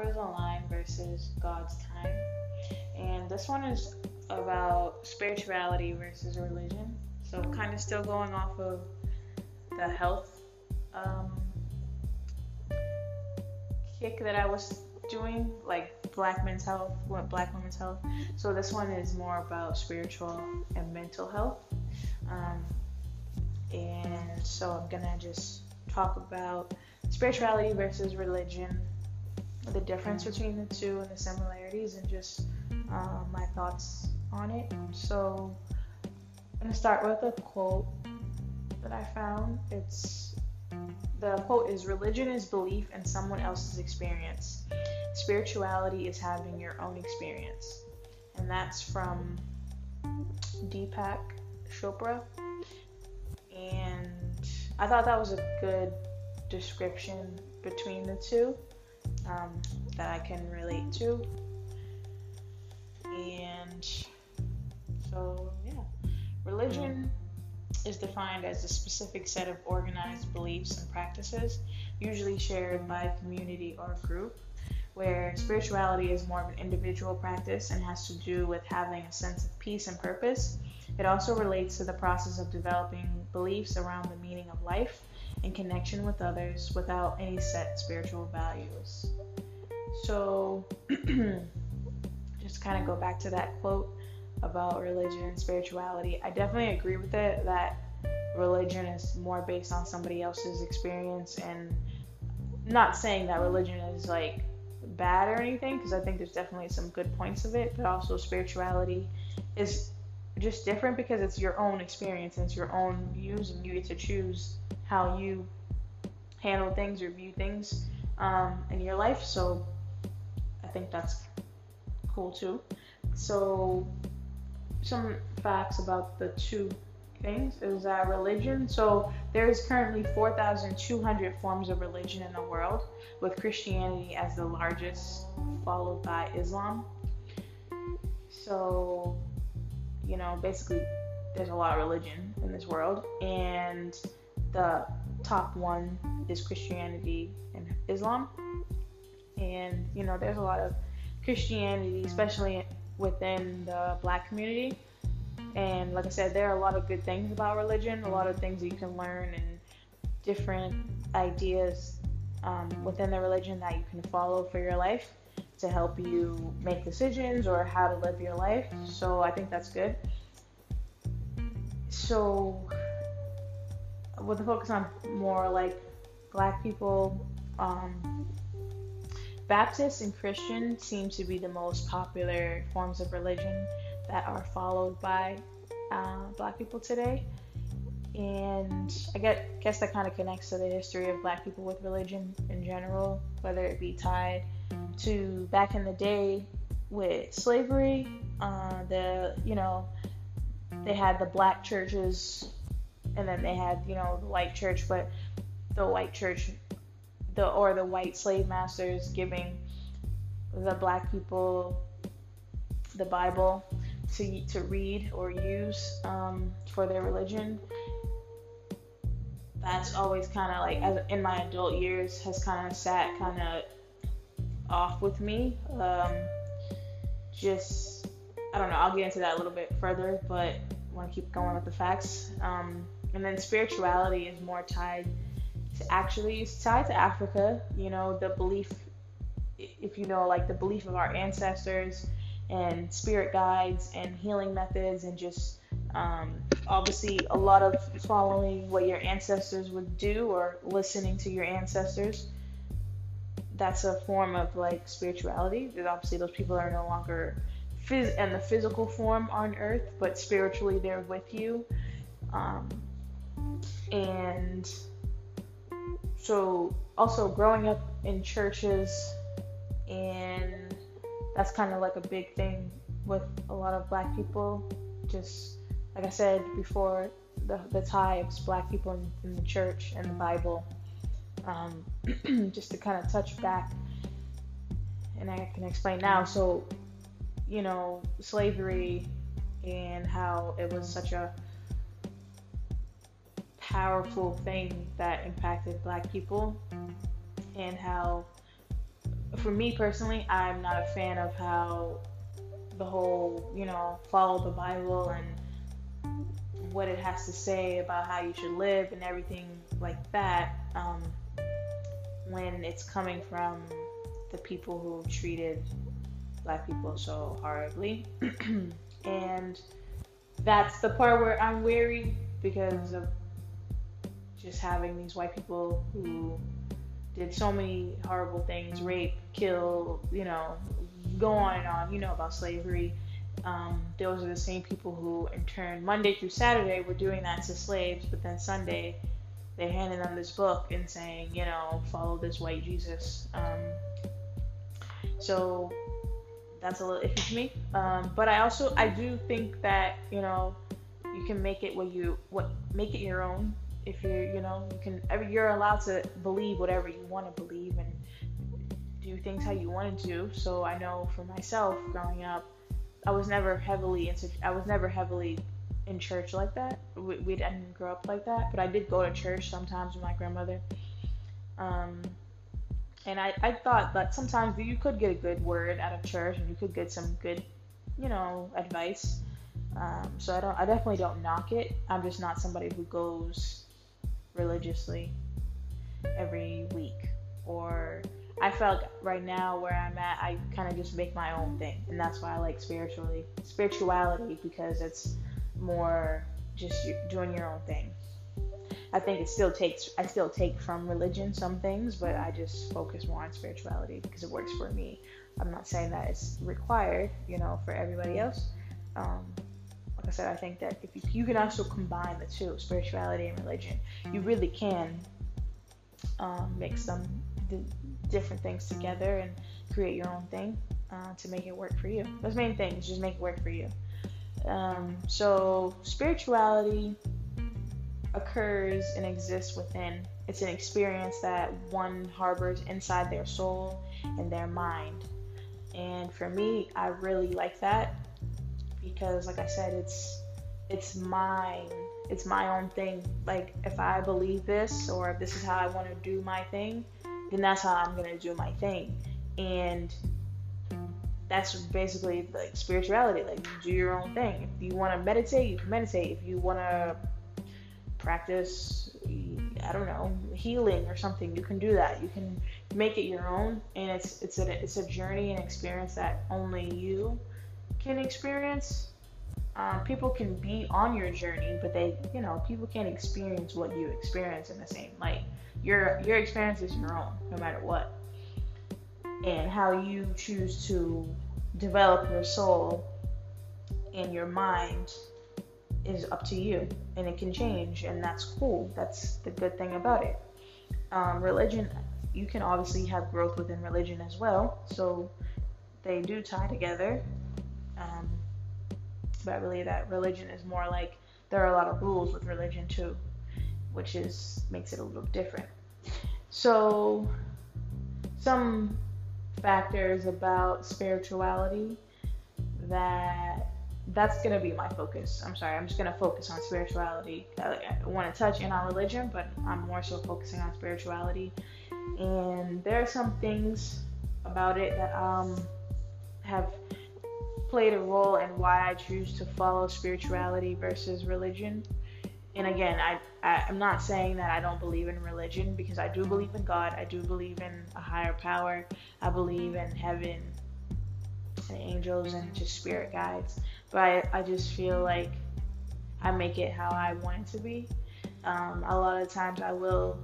Chakras Align versus God's Time. And this one is about spirituality versus religion. So, kind of still going off of the health um, kick that I was doing, like Black men's health, what Black women's health. So, this one is more about spiritual and mental health. Um, and so, I'm gonna just talk about spirituality versus religion, the difference between the two, and the similarities, and just uh, my thoughts on it. So I'm gonna start with a quote that I found. It's the quote is religion is belief in someone else's experience. Spirituality is having your own experience. And that's from Deepak Chopra. And I thought that was a good description between the two um, that I can relate to. And so, yeah, religion is defined as a specific set of organized beliefs and practices, usually shared by a community or group, where spirituality is more of an individual practice and has to do with having a sense of peace and purpose. It also relates to the process of developing beliefs around the meaning of life in connection with others without any set spiritual values. So, just kind of go back to that quote about religion and spirituality. I definitely agree with it that religion is more based on somebody else's experience and not saying that religion is like bad or anything because I think there's definitely some good points of it, but also spirituality is just different because it's your own experience and it's your own views and you get to choose how you handle things or view things um, in your life. So I think that's cool too. So some facts about the two things is that religion. So there is currently 4,200 forms of religion in the world, with Christianity as the largest, followed by Islam. So, you know, basically, there's a lot of religion in this world, and the top one is Christianity and Islam. And, you know, there's a lot of Christianity, especially within the black community. And like I said, there are a lot of good things about religion, a lot of things you can learn, and different ideas um, within the religion that you can follow for your life to help you make decisions or how to live your life. So I think that's good. So, with the focus on more like black people, um, Baptist and Christian seem to be the most popular forms of religion that are followed by uh, black people today. And I get, guess that kind of connects to the history of black people with religion in general, whether it be tied to back in the day with slavery, uh, the, you know, they had the black churches and then they had, you know, the white church, but the white church the or the white slave masters giving the black people the Bible to to read or use um, for their religion. That's always kind of like as, in my adult years has kind of sat kind of off with me. Um, just I don't know. I'll get into that a little bit further, but I want to keep going with the facts. Um, and then spirituality is more tied to actually it's tied to Africa. You know, the belief, if you know, like the belief of our ancestors and spirit guides and healing methods, and just um, obviously a lot of following what your ancestors would do or listening to your ancestors. That's a form of like spirituality. Obviously, those people are no longer phys- in the physical form on earth, but spiritually they're with you. Um, and so, also growing up in churches, and that's kind of like a big thing with a lot of black people. Just like I said before, the, the ties black people in, in the church and the Bible. Um, just to kind of touch back, and I can explain now. So, you know, slavery and how it was such a powerful thing that impacted black people, and how, for me personally, I'm not a fan of how the whole, you know, follow the Bible and what it has to say about how you should live and everything like that. Um, when it's coming from the people who treated black people so horribly. and that's the part where I'm wary because of just having these white people who did so many horrible things rape, kill, you know, go on and on, you know, about slavery. Um, those are the same people who, in turn, Monday through Saturday were doing that to slaves, but then Sunday they handed them this book and saying, you know, follow this white Jesus. Um, so that's a little iffy to me. Um, but I also I do think that you know you can make it what you what make it your own. If you you know you can every you're allowed to believe whatever you want to believe and do things how you want to do. So I know for myself growing up, I was never heavily into I was never heavily in church like that. We, we didn't grow up like that, but I did go to church sometimes with my grandmother. Um, and I, I thought that sometimes you could get a good word out of church and you could get some good, you know, advice. Um, so I don't, I definitely don't knock it. I'm just not somebody who goes religiously every week. Or I felt right now where I'm at, I kind of just make my own thing, and that's why I like spiritually spirituality because it's more just doing your own thing. I think it still takes I still take from religion some things, but I just focus more on spirituality because it works for me. I'm not saying that it's required, you know, for everybody else. Um, like I said, I think that if you, you, can also combine the two, spirituality and religion, you really can um, mix them different things together and create your own thing uh, to make it work for you. That's the main thing is just make it work for you. Um, so spirituality occurs and exists within. It's an experience that one harbors inside their soul and their mind. And for me, I really like that because like I said, it's it's mine. It's my own thing. Like if I believe this or if this is how I want to do my thing, then that's how I'm to do my thing. And that's basically like spirituality. Like you do your own thing. If you want to meditate, you can meditate. If you want to practice, I don't know, healing or something, you can do that. You can make it your own, and it's it's a it's a journey and experience that only you can experience. Um, people can be on your journey, but they, you know, people can't experience what you experience in the same light. Your your experience is your own, no matter what and how you choose to develop your soul and your mind is up to you and it can change and that's cool. That's the good thing about it. Um, religion you can obviously have growth within religion as well so they do tie together. Um, but believe that religion is more like there are a lot of rules with religion too which is makes it a little different. So some factors about spirituality that that's going to be my focus. I'm sorry, I'm just going to focus on spirituality. I, I want to touch in on religion, but I'm more so focusing on spirituality. And there are some things about it that um, have played a role in why I choose to follow spirituality versus religion and again, I, I am not saying that I don't believe in religion because I do believe in God. I do believe in a higher power. I believe in heaven and angels and just spirit guides. But I, I just feel like I make it how I want it to be. Um, a lot of times I will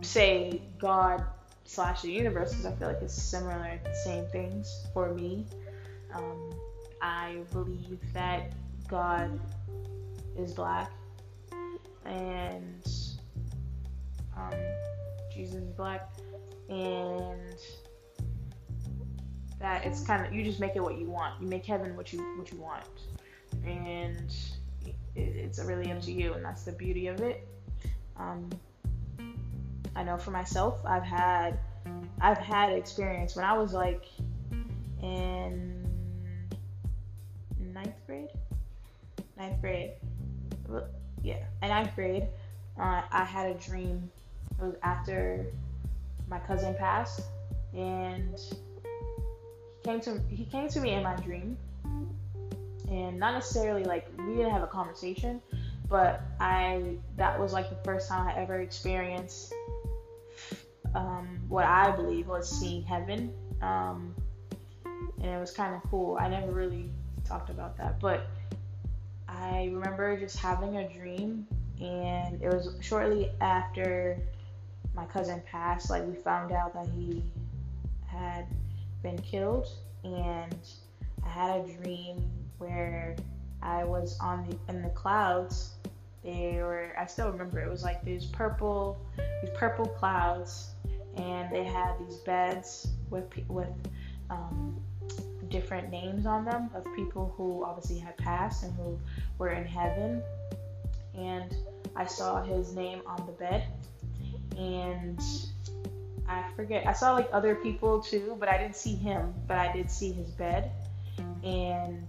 say God slash the universe because I feel like it's similar, same things for me. Um, I believe that God is black and um, Jesus is black and that it's kind of you just make it what you want. You make heaven what you what you want, and it, it's really up to you, and that's the beauty of it. Um, I know for myself, I've had I've had experience when I was like in ninth grade, ninth grade, yeah, in ninth grade, uh, I had a dream. It was after my cousin passed, and he came to he came to me in my dream, and not necessarily like we didn't have a conversation, but I that was like the first time I ever experienced um, what I believe was seeing heaven, um, and it was kind of cool. I never really talked about that, but I remember just having a dream, and it was shortly after my cousin passed. Like we found out that he had been killed, and I had a dream where I was on the in the clouds. They were I still remember it was like these purple these purple clouds, and they had these beds with with um, different names on them of people who obviously had passed and who were in heaven. And I saw his name on the bed, and I forget. I saw like other people too, but I didn't see him. But I did see his bed, and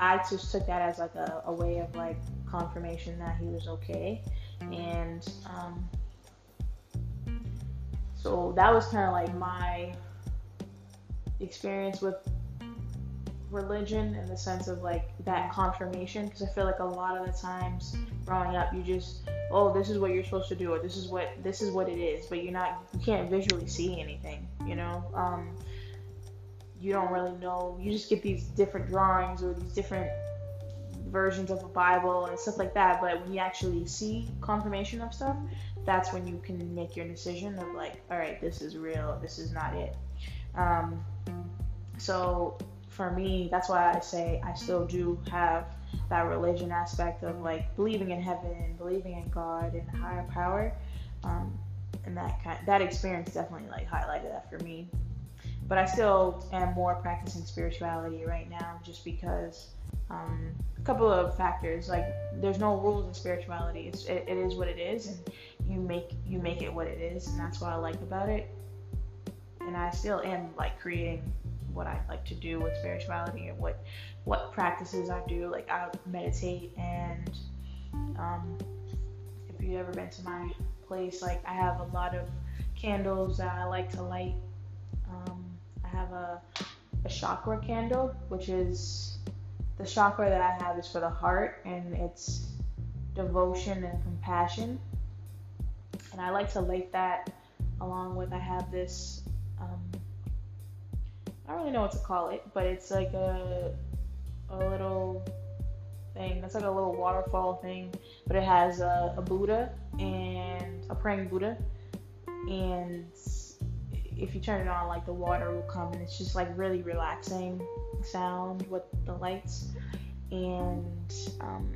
I just took that as like a, a way of like confirmation that he was okay. And um, so that was kind of like my experience with religion in the sense of like that confirmation because I feel like a lot of the times growing up you just oh this is what you're supposed to do or this is what this is what it is but you're not you can't visually see anything you know? Um, you don't really know. You just get these different drawings or these different versions of a bible and stuff like that but when you actually see confirmation of stuff that's when you can make your decision of like all right this is real. This is not it. Um, so for me that's why i say i still do have that religion aspect of like believing in heaven, believing in God and higher power. Um, and that kind, that experience definitely like highlighted that for me. But I still am more practicing spirituality right now, just because um, a couple of factors. Like there's no rules in spirituality. It's, it, it is what it is, and you make you make it what it is, and that's what I like about it. And I still am like creating what I like to do with spirituality and what what practices I do. Like I meditate and um, if you've ever been to my place, like I have a lot of candles that I like to light. Um, I have a, a chakra candle, which is the chakra that I have is for the heart and it's devotion and compassion. And I like to light that along with I have this um, I don't really know what to call it, but it's like a a little thing. It's like a little waterfall thing, but it has a, a Buddha and a praying Buddha, and if you turn it on, like the water will come, and it's just like really relaxing sound with the lights, and um,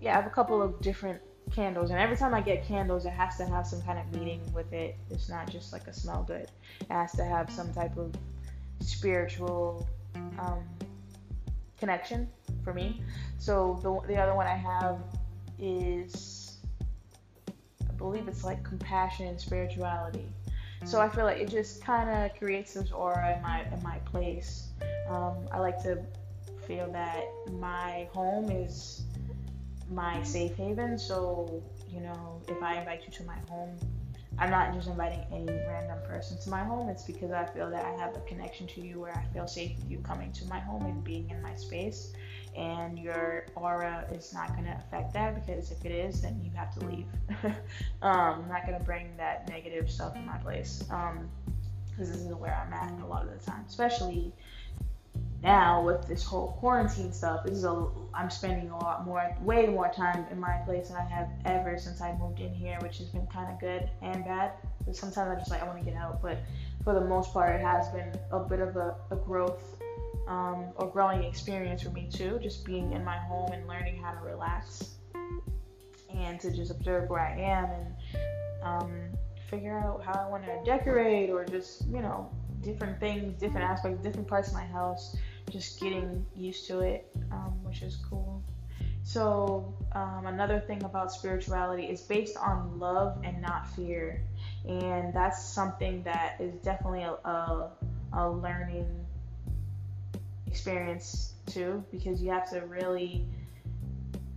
yeah, I have a couple of different candles, and every time I get candles, it has to have some kind of meaning with it. It's not just like a smell good. It has to have some type of spiritual um, connection for me. So the, the other one I have is, I believe it's like compassion and spirituality. So I feel like it just kind of creates this aura in my in my place. Um, I like to feel that my home is my safe haven. So you know, if I invite you to my home, I'm not just inviting any random person to my home. It's because I feel that I have a connection to you where I feel safe with you coming to my home and being in my space. And your aura is not going to affect that because if it is, then you have to leave. um, I'm not going to bring that negative stuff in my place because um, this is where I'm at a lot of the time, especially now with this whole quarantine stuff, this is a I'm spending a lot more, way more time in my place than I have ever since I moved in here, which has been kind of good and bad. But sometimes I just like I want to get out, but for the most part, it has been a bit of a, a growth um, or growing experience for me too. Just being in my home and learning how to relax and to just observe where I am and um, figure out how I want to decorate or just you know different things, different aspects, different parts of my house just getting used to it, um, which is cool. So, um, another thing about spirituality is based on love and not fear. And that's something that is definitely a, a, a learning experience too, because you have to really,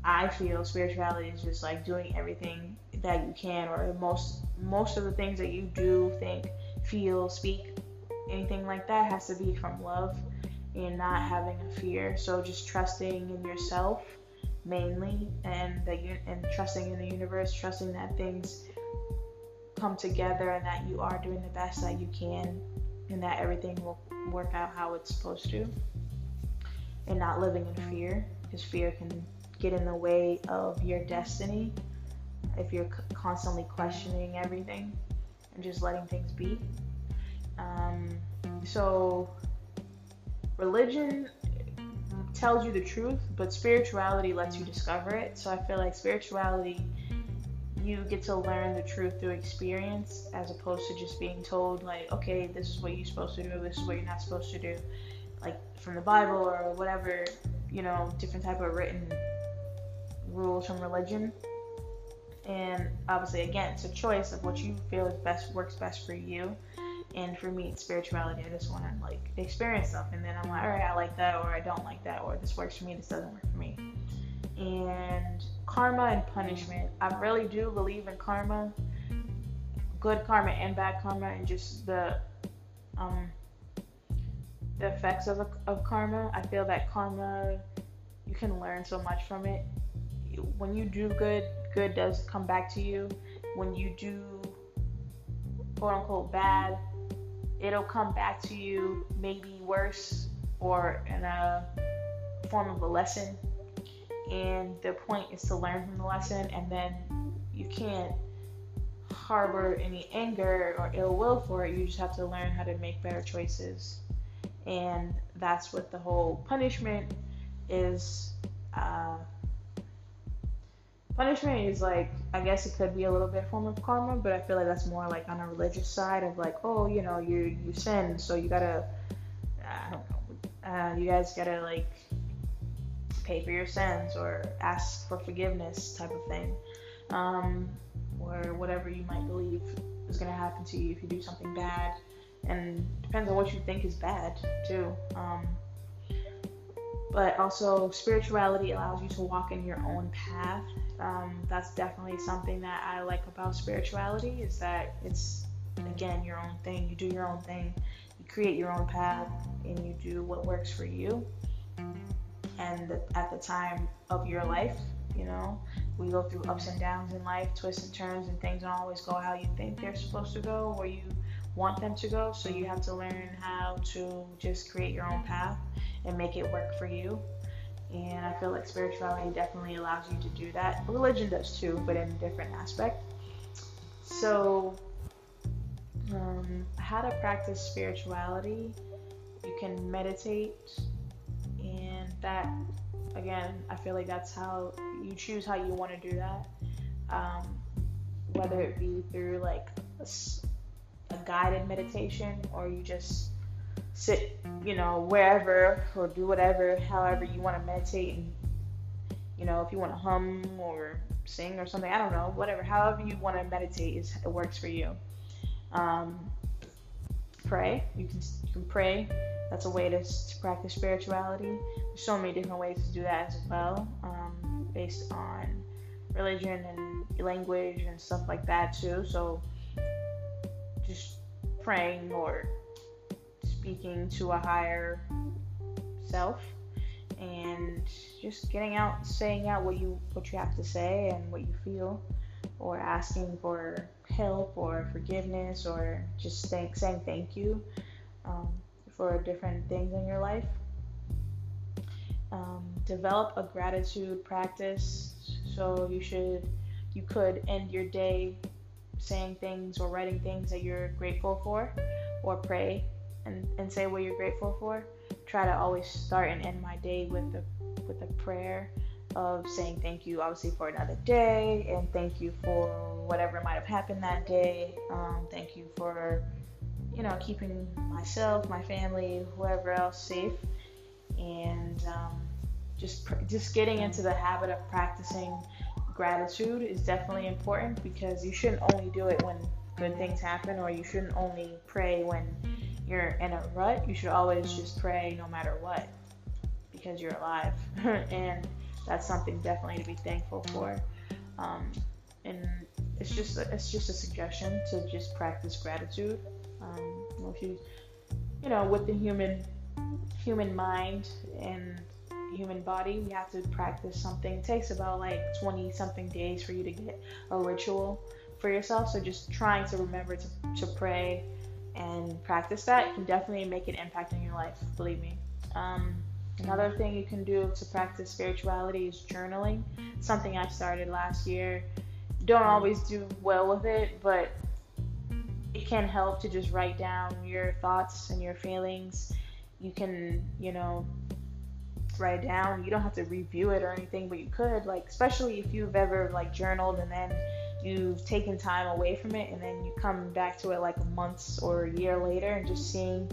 I feel spirituality is just like doing everything that you can, or most most of the things that you do, think, feel, speak, anything like that has to be from love and not having a fear. So just trusting in yourself mainly, and that you and trusting in the universe, trusting that things come together and that you are doing the best that you can, and that everything will work out how it's supposed to, and not living in fear because fear can get in the way of your destiny if you're constantly questioning everything and just letting things be. Um, so religion tells you the truth, but spirituality lets you discover it. So I feel like spirituality, you get to learn the truth through experience as opposed to just being told, like, okay, this is what you're supposed to do, this is what you're not supposed to do, like from the Bible or whatever, you know, different type of written rules from religion. And obviously, again, it's a choice of what you feel is best works best for you. And for me, it's spirituality. I just want to like experience stuff, and then I'm like, all right, I like that, or I don't like that, or this works for me, this doesn't work for me. And karma and punishment. I really do believe in karma, good karma and bad karma, and just the um, the effects of, of karma. I feel that karma, you can learn so much from it. When you do good, good does come back to you. When you do quote unquote bad, it'll come back to you maybe worse or in a form of a lesson. And the point is to learn from the lesson, and then you can't harbor any anger or ill will for it. You just have to learn how to make better choices. And that's what the whole punishment is. Uh, punishment is like I guess it could be a little bit form of karma, but I feel like that's more like on a religious side of like, oh, you know, you you sin, so you gotta, I don't know, uh, you guys gotta like pay for your sins or ask for forgiveness type of thing, um, or whatever you might believe is gonna happen to you if you do something bad, and depends on what you think is bad too. Um, but also spirituality allows you to walk in your own path um, that's definitely something that I like about spirituality is that it's again your own thing. You do your own thing. You create your own path and you do what works for you. And at the time of your life, you know, we go through ups and downs in life, twists and turns, and things don't always go how you think they're supposed to go or you want them to go. So you have to learn how to just create your own path and make it work for you and I feel like spirituality definitely allows you to do that. Religion does too, but in a different aspect. So, um, how to practice spirituality? You can meditate, and that, again, I feel like that's how you choose how you want to do that. Um, whether it be through like a, a guided meditation or you just sit, you know, wherever or do whatever, however you want to meditate. And, you know, if you want to hum or sing or something, I don't know, whatever, however you want to meditate is it works for you. Um, pray. You can you can pray. That's a way to, to practice spirituality. There's so many different ways to do that as well, um, based on religion and language and stuff like that too. So just praying or speaking to a higher self and just getting out saying out what you what you have to say and what you feel or asking for help or forgiveness or just saying, saying thank you um, for different things in your life um, develop a gratitude practice. So you should, you could end your day saying things or writing things that you're grateful for, or pray and, and say what you're grateful for. Try to always start and end my day with a with a prayer of saying thank you, obviously, for another day, and thank you for whatever might have happened that day. Um, thank you for, you know, keeping myself, my family, whoever else safe, and um, just just getting into the habit of practicing gratitude is definitely important because you shouldn't only do it when good things happen, or you shouldn't only pray when you're in a rut. You should always just pray no matter what because you're alive and that's something definitely to be thankful for. Um, and it's just it's just a suggestion to just practice gratitude. Um, if you you know with the human human mind and human body, we have to practice something. It takes about like 20 something days for you to get a ritual for yourself. So just trying to remember to, to pray and practice that can definitely make an impact in your life. Believe me. Um, Another thing you can do to practice spirituality is journaling. Something I started last year. Don't always do well with it, but it can help to just write down your thoughts and your feelings. You can, you know, write down. You don't have to review it or anything, but you could, like, especially if you've ever like journaled and then you've taken time away from it and then you come back to it like months or a year later and just seeing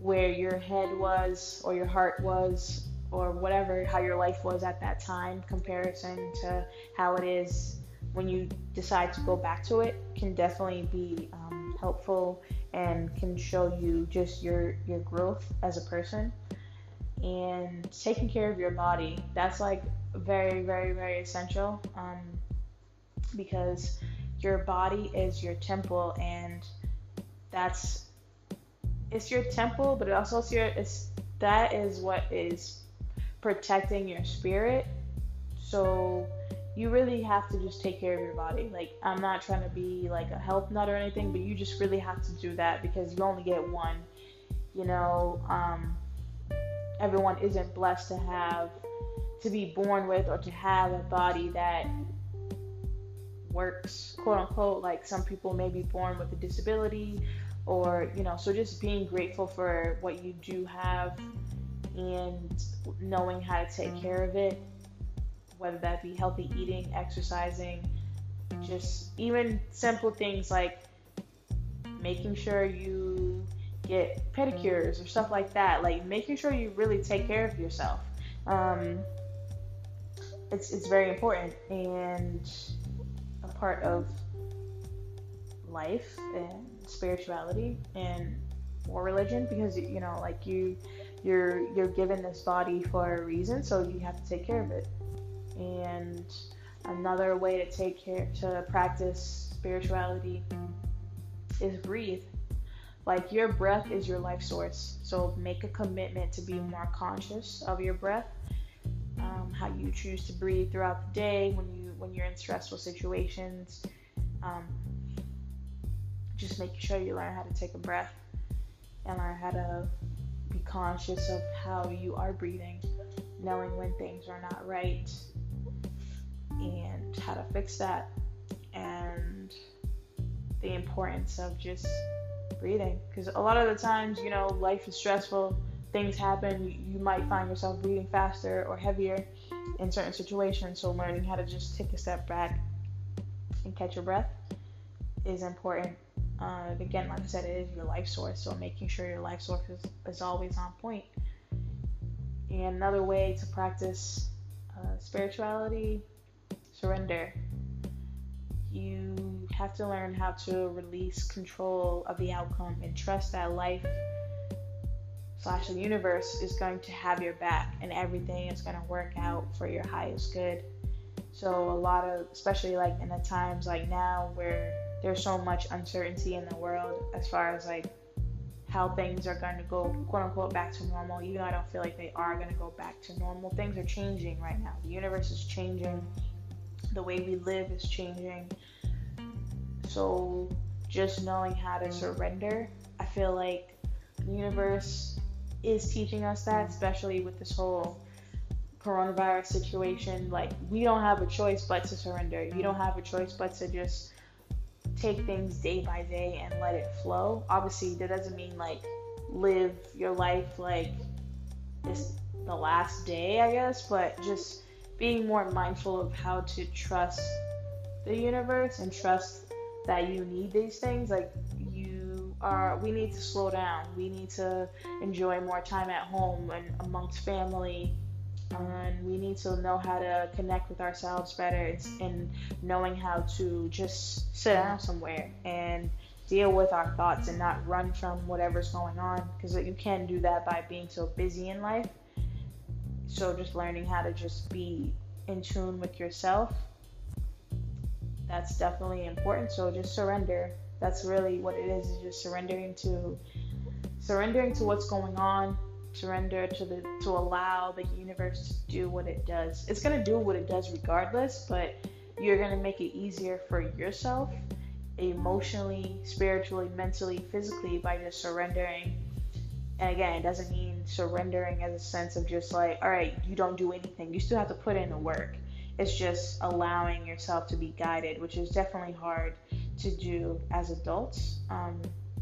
where your head was or your heart was or whatever how your life was at that time comparison to how it is when you decide to go back to it can definitely be um, helpful and can show you just your your growth as a person and taking care of your body that's like very very very essential um, because your body is your temple and that's it's your temple, but it also it's your it's that is what is protecting your spirit. So you really have to just take care of your body. Like I'm not trying to be like a health nut or anything, but you just really have to do that because you only get one. You know, um, everyone isn't blessed to have to be born with or to have a body that works quote unquote like some people may be born with a disability or you know so just being grateful for what you do have and knowing how to take care of it whether that be healthy eating exercising just even simple things like making sure you get pedicures or stuff like that like making sure you really take care of yourself. Um, it's, it's very important and a part of life and spirituality and or religion because you know like you you're you're given this body for a reason so you have to take care of it. And another way to take care to practice spirituality is breathe like your breath is your life source. So make a commitment to be more conscious of your breath um, how you choose to breathe throughout the day when you when you're in stressful situations. Um, just making sure you learn how to take a breath and learn how to be conscious of how you are breathing, knowing when things are not right and how to fix that, and the importance of just breathing. Because a lot of the times, you know, life is stressful, things happen, you might find yourself breathing faster or heavier in certain situations. So, learning how to just take a step back and catch your breath is important uh, again, like I said, it is your life source, so making sure your life source is, is always on point. And another way to practice uh, spirituality, surrender. You have to learn how to release control of the outcome and trust that life slash the universe is going to have your back and everything is going to work out for your highest good. So a lot of, especially like in the times like now where there's so much uncertainty in the world as far as like how things are going to go quote unquote back to normal even though i don't feel like they are going to go back to normal things are changing right now. The universe is changing. The way we live is changing so just knowing how to surrender i feel like the universe is teaching us that especially with this whole coronavirus situation, like we don't have a choice but to surrender. You don't have a choice but to just take things day by day and let it flow. Obviously, that doesn't mean like live your life like it's the last day, I guess, but just being more mindful of how to trust the universe and trust that you need these things. Like you are, we need to slow down. We need to enjoy more time at home and amongst family. And we need to know how to connect with ourselves better and knowing how to just sit down somewhere and deal with our thoughts and not run from whatever's going on because you can't do that by being so busy in life. So just learning how to just be in tune with yourself that's definitely important. So just surrender. That's really what it is. Is just surrendering to surrendering to what's going on. Surrender to the to allow the universe to do what it does. It's gonna do what it does regardless, but you're gonna make it easier for yourself emotionally, spiritually, mentally, physically by just surrendering. And again, it doesn't mean surrendering as a sense of just like, all right, you don't do anything. You still have to put in the work. It's just allowing yourself to be guided, which is definitely hard to do as adults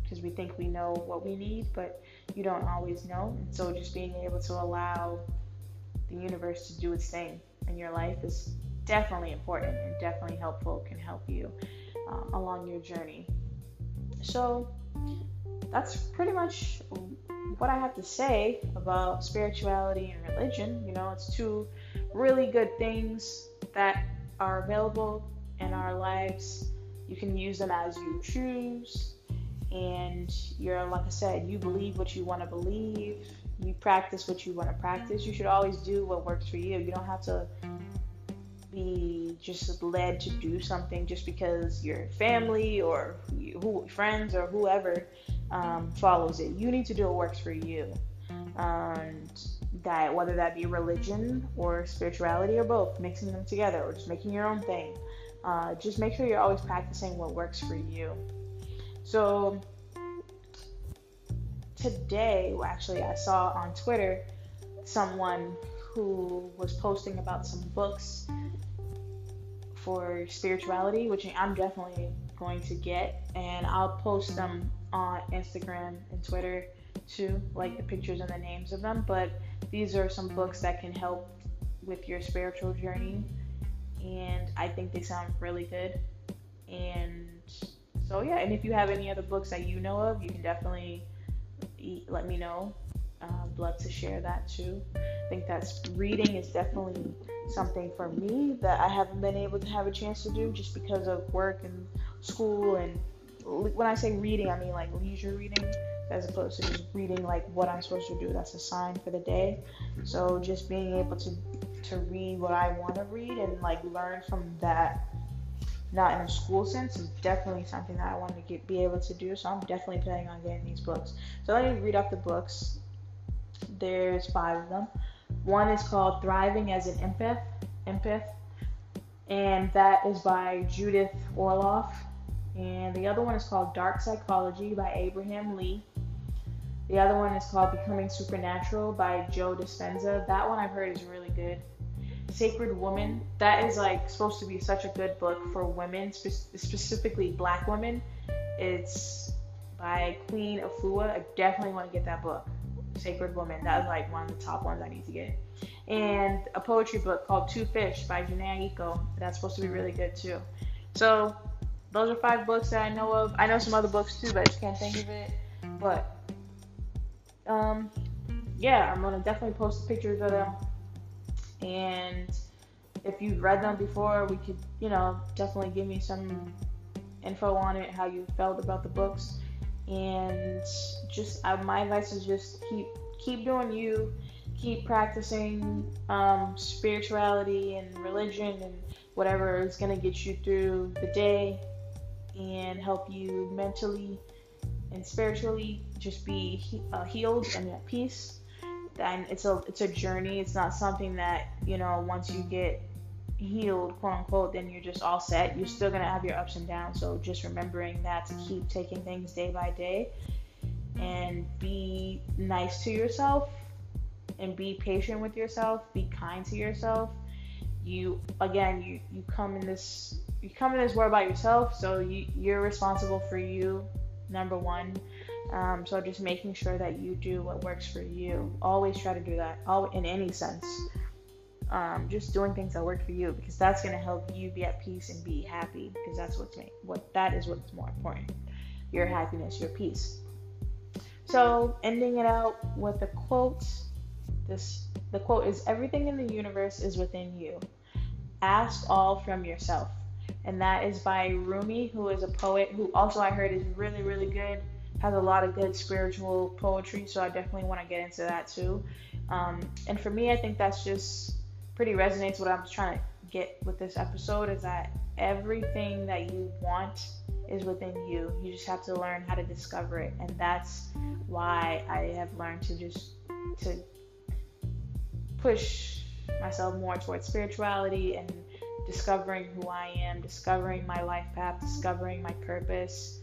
because um, we think we know what we need, but you don't always know. And so just being able to allow the universe to do its thing in your life is definitely important and definitely helpful, can help you uh, along your journey. So that's pretty much what I have to say about spirituality and religion. You know, it's two really good things that are available in our lives. You can use them as you choose. And you're, like I said, you believe what you want to believe. You practice what you want to practice. You should always do what works for you. You don't have to be just led to do something just because your family or who, friends or whoever um, follows it. You need to do what works for you. And that whether that be religion or spirituality or both, mixing them together or just making your own thing. Uh, just make sure you're always practicing what works for you. So today, actually, I saw on Twitter someone who was posting about some books for spirituality, which I'm definitely going to get, and I'll post them on Instagram and Twitter too, like the pictures and the names of them. But these are some books that can help with your spiritual journey, and I think they sound really good. And so, yeah, and if you have any other books that you know of, you can definitely let me know. Uh, love to share that too. I think that's reading is definitely something for me that I haven't been able to have a chance to do just because of work and school. And when I say reading, I mean like leisure reading as opposed to just reading like what I'm supposed to do. That's a sign for the day. So just being able to to read what I want to read and like learn from that, not in a school sense, is definitely something that I want to get be able to do. So I'm definitely planning on getting these books. So let me read off the books. There's five of them. One is called Thriving as an Empath. Empath. And that is by Judith Orloff. And the other one is called Dark Psychology by Abraham Lee. The other one is called Becoming Supernatural by Joe Dispenza. That one I've heard is really good. Sacred Woman. That is like supposed to be such a good book for women, spe- specifically black women. It's by Queen Afua. I definitely want to get that book. Sacred Woman. That is like one of the top ones I need to get. And a poetry book called Two Fish by Jhené Aiko. That's supposed to be really good too. So those are five books that I know of. I know some other books too, but I just can't think of it. But um, yeah, I'm gonna definitely post pictures of them. And if you've read them before, we could, you know, definitely give me some info on it, how you felt about the books, and just uh, my advice is just keep keep doing you, keep practicing um, spirituality and religion and whatever is gonna get you through the day and help you mentally and spiritually just be uh, healed and at peace. And it's a it's a journey. It's not something that you know once you get healed, quote unquote, then you're just all set. You're still gonna have your ups and downs. So just remembering that to keep taking things day by day and be nice to yourself and be patient with yourself, be kind to yourself. You again, you you come in this you come in this world by yourself, so you you're responsible for you. Number one. Um, so just making sure that you do what works for you. Always try to do that. All in any sense. Um, just doing things that work for you because that's gonna help you be at peace and be happy because that's what's made, what that is what's more important. Your happiness, your peace. So ending it out with a quote. This the quote is everything in the universe is within you. Ask all from yourself. And that is by Rumi, who is a poet who also I heard is really, really good has a lot of good spiritual poetry, so I definitely want to get into that too. Um, and for me, I think that's just pretty resonates what I'm trying to get with this episode is that everything that you want is within you. You just have to learn how to discover it, and that's why I have learned to just to push myself more towards spirituality and discovering who I am, discovering my life path, discovering my purpose,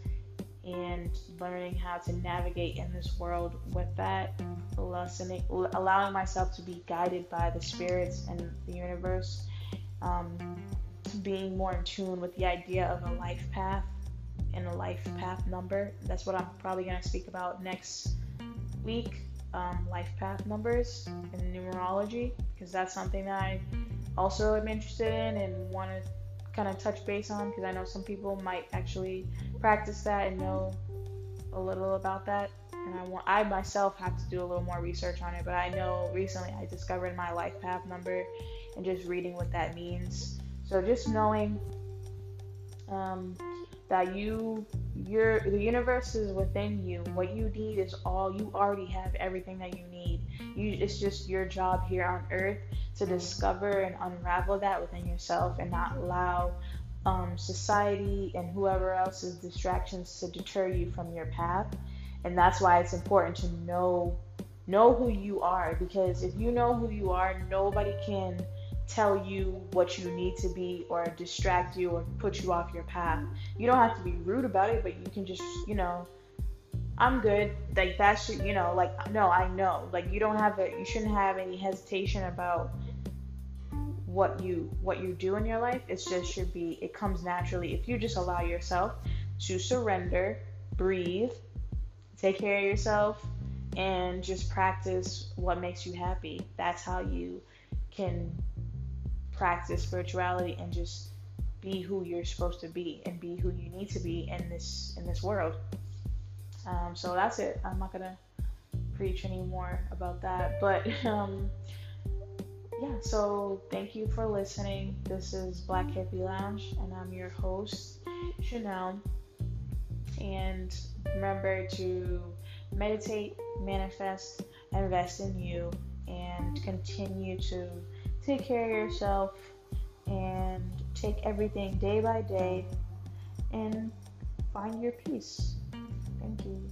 and learning how to navigate in this world with that, listening, allowing myself to be guided by the spirits and the universe, um, being more in tune with the idea of a life path and a life path number. That's what I'm probably going to speak about next week. Um, life path numbers and numerology because that's something that I also am interested in and want to kind of touch base on because I know some people might actually practice that and know a little about that. And I want I myself have to do a little more research on it, but I know recently I discovered my life path number and just reading what that means. So just knowing um, that you your the universe is within you. What you need is all you already have everything that you need. You it's just your job here on earth to discover and unravel that within yourself and not allow um, society and whoever else's distractions to deter you from your path. And that's why it's important to know know who you are because if you know who you are, nobody can tell you what you need to be or distract you or put you off your path. You don't have to be rude about it, but you can just, you know, I'm good. Like that should, you know, like no, I know. Like you don't have it. You shouldn't have any hesitation about what you what you do in your life. It just should be. It comes naturally if you just allow yourself to surrender, breathe, take care of yourself, and just practice what makes you happy. That's how you can practice spirituality and just be who you're supposed to be and be who you need to be in this in this world. Um, so that's it. I'm not gonna preach anymore about that, but um, yeah. So thank you for listening. This is Black Hippie Lounge, and I'm your host, Chanel. And remember to meditate, manifest, invest in you, and continue to take care of yourself and take everything day by day and find your peace. Thank you.